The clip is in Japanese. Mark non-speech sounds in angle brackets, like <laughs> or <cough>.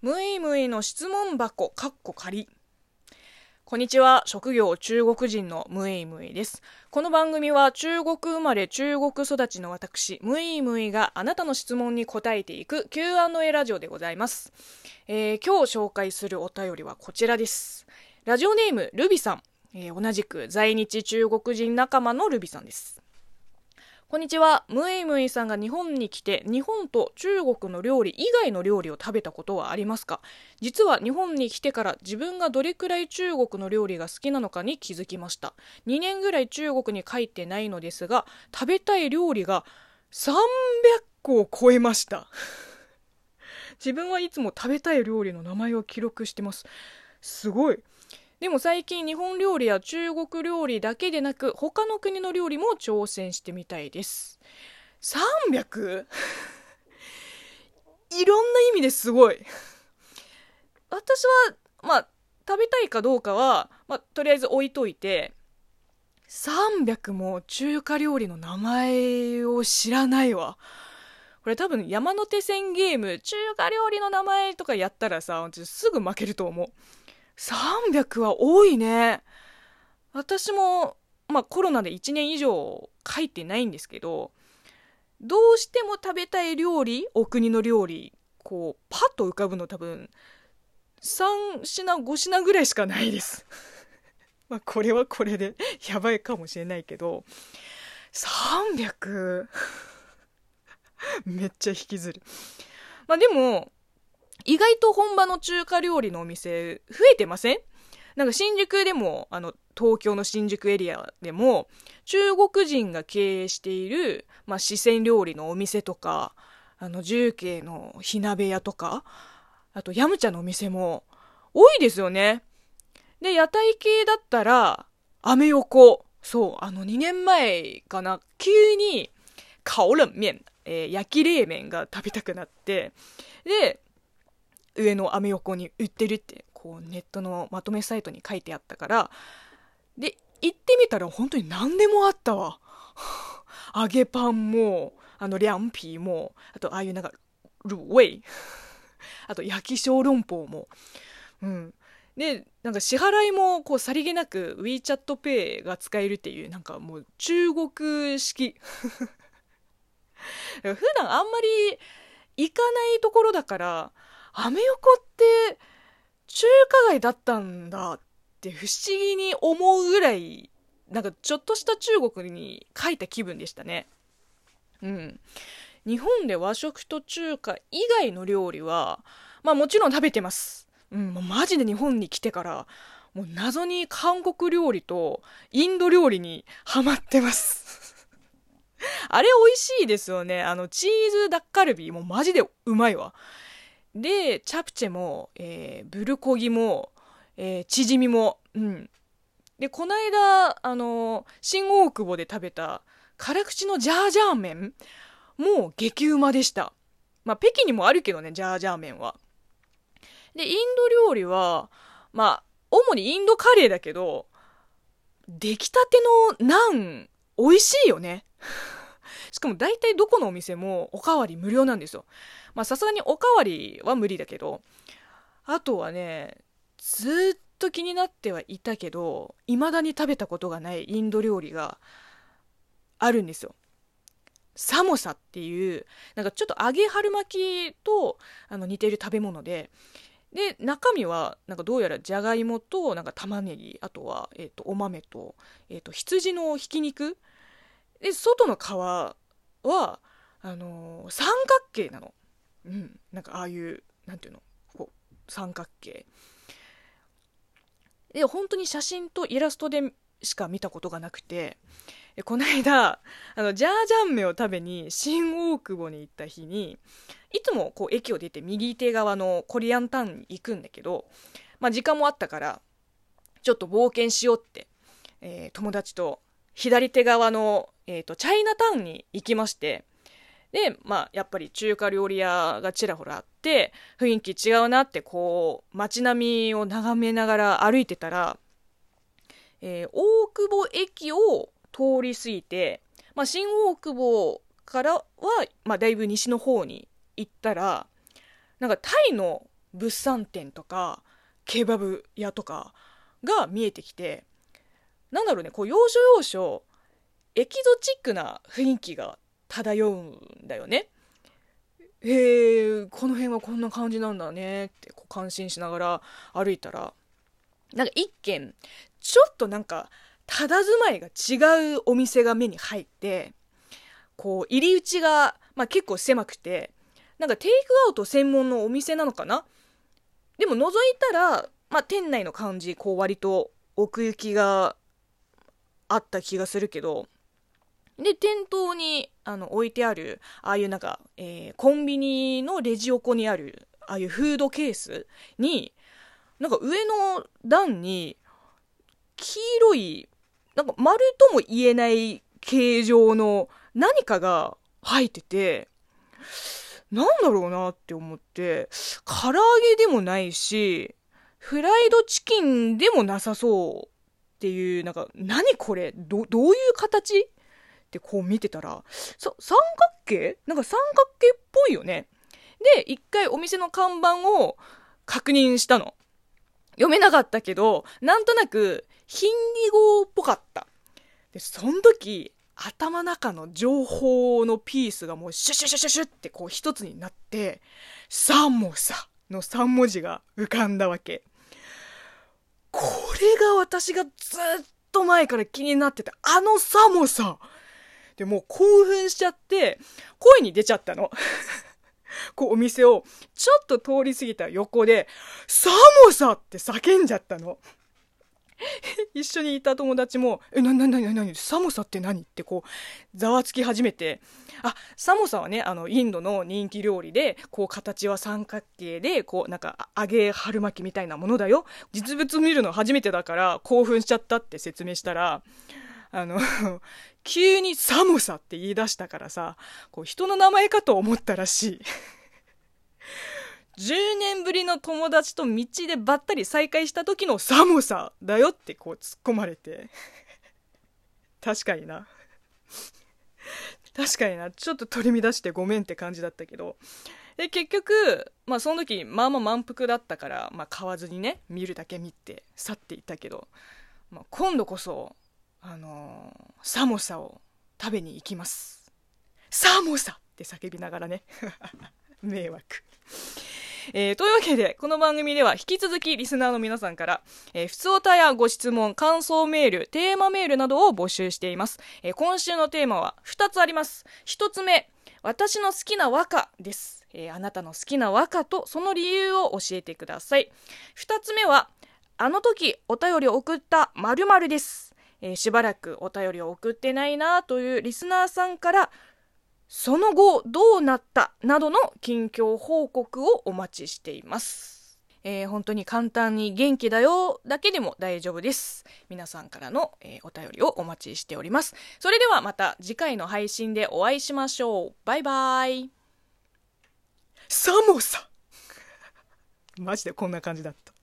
むいむいの質問箱、かっこ仮。こんにちは。職業中国人のむいむいです。この番組は中国生まれ中国育ちの私、むいむいがあなたの質問に答えていく Q&A ラジオでございます。えー、今日紹介するお便りはこちらです。ラジオネーム、ルビさん。えー、同じく在日中国人仲間のルビさんです。こんにちは。ムイムイさんが日本に来て、日本と中国の料理以外の料理を食べたことはありますか？実は日本に来てから自分がどれくらい中国の料理が好きなのかに気づきました。2年ぐらい中国に帰ってないのですが、食べたい料理が300個を超えました。<laughs> 自分はいつも食べたい料理の名前を記録してます。すごい。でも最近日本料理や中国料理だけでなく他の国の料理も挑戦してみたいです。300? <laughs> いろんな意味ですごい。私はまあ食べたいかどうかは、まあ、とりあえず置いといて300も中華料理の名前を知らないわ。これ多分山手線ゲーム中華料理の名前とかやったらさすぐ負けると思う。300は多いね。私も、まあコロナで1年以上書いてないんですけど、どうしても食べたい料理、お国の料理、こう、パッと浮かぶの多分、3品、5品ぐらいしかないです。<laughs> まあこれはこれで <laughs> やばいかもしれないけど、300 <laughs> めっちゃ引きずる。まあでも、意外と本場の中華料理のお店増えてません？なんか新宿でも、あの、東京の新宿エリアでも、中国人が経営している、まあ、四川料理のお店とか、あの、重慶の火鍋屋とか、あと、ヤムチャのお店も多いですよね。で、屋台系だったら、アメ横。そう、あの、2年前かな、急に、カオ冷麺、えー、焼き冷麺が食べたくなって、で、上のアメ横に売ってるってこうネットのまとめサイトに書いてあったから。で行ってみたら本当に何でもあったわ。<laughs> 揚げパンもあのリャンピーもあとああいうなんかルウェイ。<laughs> あと焼き小籠包も。うん。でなんか支払いもこうさりげなく WeChatPay が使えるっていうなんかもう中国式。<laughs> 普段あんまり行かないところだからアメ横って中華街だったんだって不思議に思うぐらい、なんかちょっとした中国に書いた気分でしたね。うん。日本で和食と中華以外の料理は、まあもちろん食べてます。うん、もうマジで日本に来てから、もう謎に韓国料理とインド料理にハマってます。<laughs> あれ美味しいですよね。あの、チーズダッカルビもうマジでうまいわ。で、チャプチェも、えー、ブルコギも、えー、チヂミも、うん。で、この間、あのー、新大久保で食べた、辛口のジャージャー麺もう激うまでした。まあ、北京にもあるけどね、ジャージャー麺は。で、インド料理は、まあ、主にインドカレーだけど、出来たてのナン、美味しいよね。しかも大体どこのお店もおかわり無料なんですよ。まあさすがにおかわりは無理だけど、あとはね、ずっと気になってはいたけど、未だに食べたことがないインド料理があるんですよ。サモサっていう、なんかちょっと揚げ春巻きとあの似てる食べ物で、で、中身は、なんかどうやらじゃがいもと、なんか玉ねぎ、あとは、えっ、ー、と、お豆と、えっ、ー、と、羊のひき肉で、外の皮は、あのー、三角形なの。うん。なんかああいう、なんていうの？こう、三角形。で、本当に写真とイラストでしか見たことがなくて、この間、あの、ジャージャン麺を食べに新大久保に行った日に、いつもこう駅を出て右手側のコリアンタウンに行くんだけど、まあ時間もあったから、ちょっと冒険しようって、えー、友達と左手側のえっ、ー、と、チャイナタウンに行きまして、で、まあ、やっぱり中華料理屋がちらほらあって、雰囲気違うなって、こう、街並みを眺めながら歩いてたら、えー、大久保駅を通り過ぎて、まあ、新大久保からは、まあ、だいぶ西の方に行ったら、なんかタイの物産展とかケバブ屋とかが見えてきてなんだろうねこう要所要所エキゾチックな雰囲気が漂うんだよね。へえこの辺はこんな感じなんだねってこう感心しながら歩いたらなんか一軒ちょっとなんか佇まいが違うお店が目に入ってこう入り口が、まあ、結構狭くてなんかテイクアウト専門のお店なのかな？でも覗いたら、まあ、店内の感じこう割と奥行きがあった気がするけど。で店頭にあの置いてあるああいうなんか、えー、コンビニのレジ横にあるああいうフードケースになんか上の段に黄色いなんか丸とも言えない形状の何かが入っててなんだろうなって思って唐揚げでもないしフライドチキンでもなさそう。っていうなんか何これ？どどういう形？ってこう見てたら、三角形？なんか三角形っぽいよね。で、一回お店の看板を確認したの。読めなかったけど、なんとなくヒンディ語っぽかった。で、その時、頭の中の情報のピースがもうシュシュシュシュシュってこう一つになって、サモサの3文字が浮かんだわけ。こが私がずっと前から気になってた、あの寒さで、もう興奮しちゃって、声に出ちゃったの。<laughs> こうお店をちょっと通り過ぎた横で、寒さって叫んじゃったの。<laughs> 一緒にいた友達も、え、な、な、な、な、な、サモサって何？ってこう、ざわつき始めて、あ、サモサはね、あの、インドの人気料理で、こう、形は三角形で、こう、なんか、揚げ春巻きみたいなものだよ。実物見るの初めてだから、興奮しちゃったって説明したら、あの <laughs> 急に寒さって言い出したからさ、こう人の名前かと思ったらしい。10年ぶりの友達と道でばったり再会した時の寒さだよってこう突っ込まれて。<laughs> 確かにな。確かにな。ちょっと取り乱してごめんって感じだったけど。で、結局、まあその時、まあまあ満腹だったから、まあ買わずにね、見るだけ見て去っていったけど、まあ今度こそ、あのー、サモサを食べに行きます。サモサって叫びながらね。<laughs> 迷惑。えー、というわけで、この番組では引き続きリスナーの皆さんから、えー、普通歌やご質問、感想メール、テーマメールなどを募集しています。えー、今週のテーマは2つあります。1つ目、私の好きな和歌です。えー、あなたの好きな和歌とその理由を教えてください。2つ目は、あの時お便りを送った〇〇です。えー、しばらくお便りを送ってないなというリスナーさんからその後どうなったなどの近況報告をお待ちしています。えー、本当に簡単に元気だよだけでも大丈夫です。皆さんからの、えー、お便りをお待ちしております。それではまた次回の配信でお会いしましょう。バイバイ。サモサ <laughs> マジでこんな感じだった。